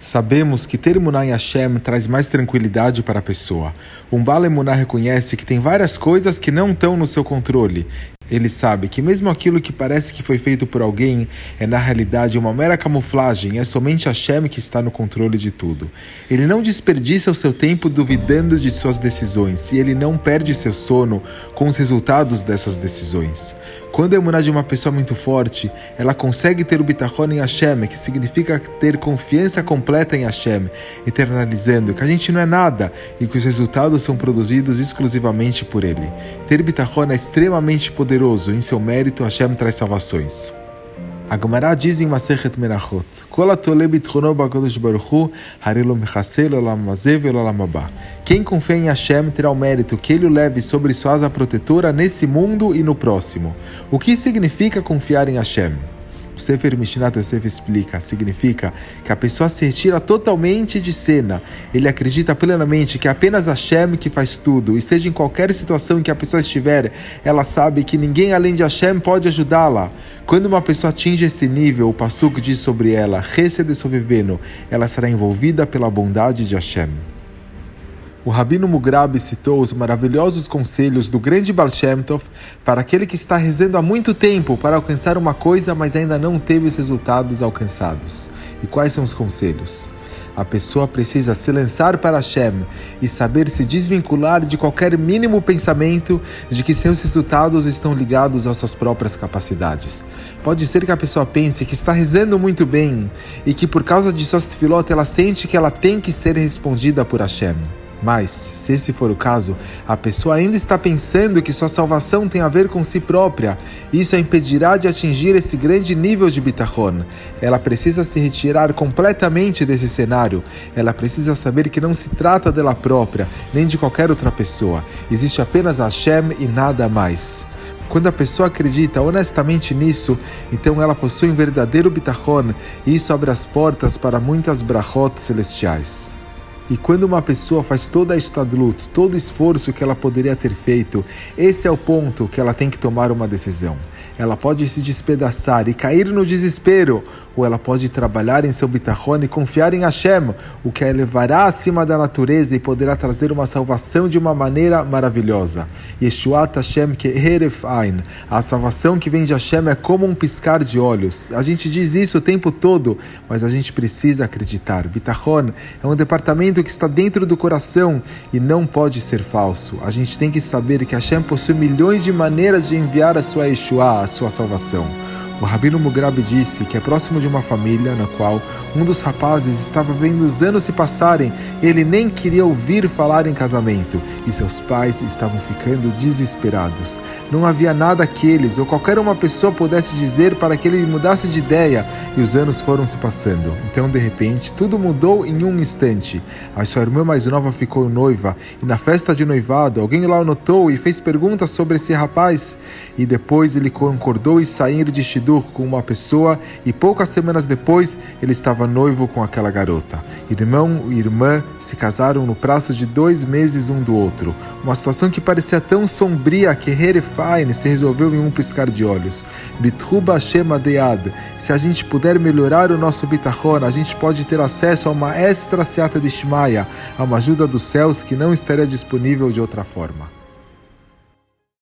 Sabemos que ter Emuná em Hashem traz mais tranquilidade para a pessoa. Um Bala Emuná reconhece que tem várias coisas que não estão no seu controle. Ele sabe que mesmo aquilo que parece que foi feito por alguém é na realidade uma mera camuflagem, é somente Hashem que está no controle de tudo. Ele não desperdiça o seu tempo duvidando de suas decisões e ele não perde seu sono com os resultados dessas decisões. Quando a emuná de uma pessoa muito forte, ela consegue ter o bitachon em Hashem, que significa ter confiança completa em Hashem, internalizando que a gente não é nada e que os resultados são produzidos exclusivamente por ele. Ter bitachon é extremamente poderoso, em seu mérito Hashem traz salvações. A Gemara diz em Masechet Merachot. Quem confia em Hashem terá o mérito que ele o leve sobre sua asa protetora nesse mundo e no próximo. O que significa confiar em Hashem? O Sefer Mishnat Yosef explica, significa que a pessoa se retira totalmente de cena. Ele acredita plenamente que é apenas Hashem que faz tudo, e seja em qualquer situação em que a pessoa estiver, ela sabe que ninguém além de Hashem pode ajudá-la. Quando uma pessoa atinge esse nível, o Pasuk diz sobre ela, Resed Soviveno, ela será envolvida pela bondade de Hashem. O Rabino Mugrabi citou os maravilhosos conselhos do grande Baal Shem Tov para aquele que está rezando há muito tempo para alcançar uma coisa, mas ainda não teve os resultados alcançados. E quais são os conselhos? A pessoa precisa se lançar para Hashem e saber se desvincular de qualquer mínimo pensamento de que seus resultados estão ligados às suas próprias capacidades. Pode ser que a pessoa pense que está rezando muito bem e que por causa de suas tefilot ela sente que ela tem que ser respondida por Hashem. Mas, se esse for o caso, a pessoa ainda está pensando que sua salvação tem a ver com si própria. Isso a impedirá de atingir esse grande nível de bitachon. Ela precisa se retirar completamente desse cenário. Ela precisa saber que não se trata dela própria, nem de qualquer outra pessoa. Existe apenas Hashem e nada mais. Quando a pessoa acredita honestamente nisso, então ela possui um verdadeiro bitachon e isso abre as portas para muitas brachot celestiais. E quando uma pessoa faz toda a luto, todo o esforço que ela poderia ter feito, esse é o ponto que ela tem que tomar uma decisão. Ela pode se despedaçar e cair no desespero, ou ela pode trabalhar em seu bitachon e confiar em Hashem, o que a elevará acima da natureza e poderá trazer uma salvação de uma maneira maravilhosa. Yeshuat Hashem que ein. A salvação que vem de Hashem é como um piscar de olhos. A gente diz isso o tempo todo, mas a gente precisa acreditar. Bitachon é um departamento que está dentro do coração e não pode ser falso. A gente tem que saber que Hashem possui milhões de maneiras de enviar a sua Yeshua, sua salvação. O Rabino Mugrabi disse que é próximo de uma família na qual um dos rapazes estava vendo os anos se passarem e ele nem queria ouvir falar em casamento e seus pais estavam ficando desesperados. Não havia nada que eles ou qualquer uma pessoa pudesse dizer para que ele mudasse de ideia e os anos foram se passando. Então, de repente, tudo mudou em um instante. A sua irmã mais nova ficou noiva e na festa de noivado alguém lá notou e fez perguntas sobre esse rapaz e depois ele concordou em sair de Shidu com uma pessoa e poucas semanas depois ele estava noivo com aquela garota. Irmão e irmã se casaram no prazo de dois meses um do outro. Uma situação que parecia tão sombria que Herefain se resolveu em um piscar de olhos. Bitruba Shema Dead. Se a gente puder melhorar o nosso bitachon, a gente pode ter acesso a uma extra seata de Shimaya, a uma ajuda dos céus que não estaria disponível de outra forma.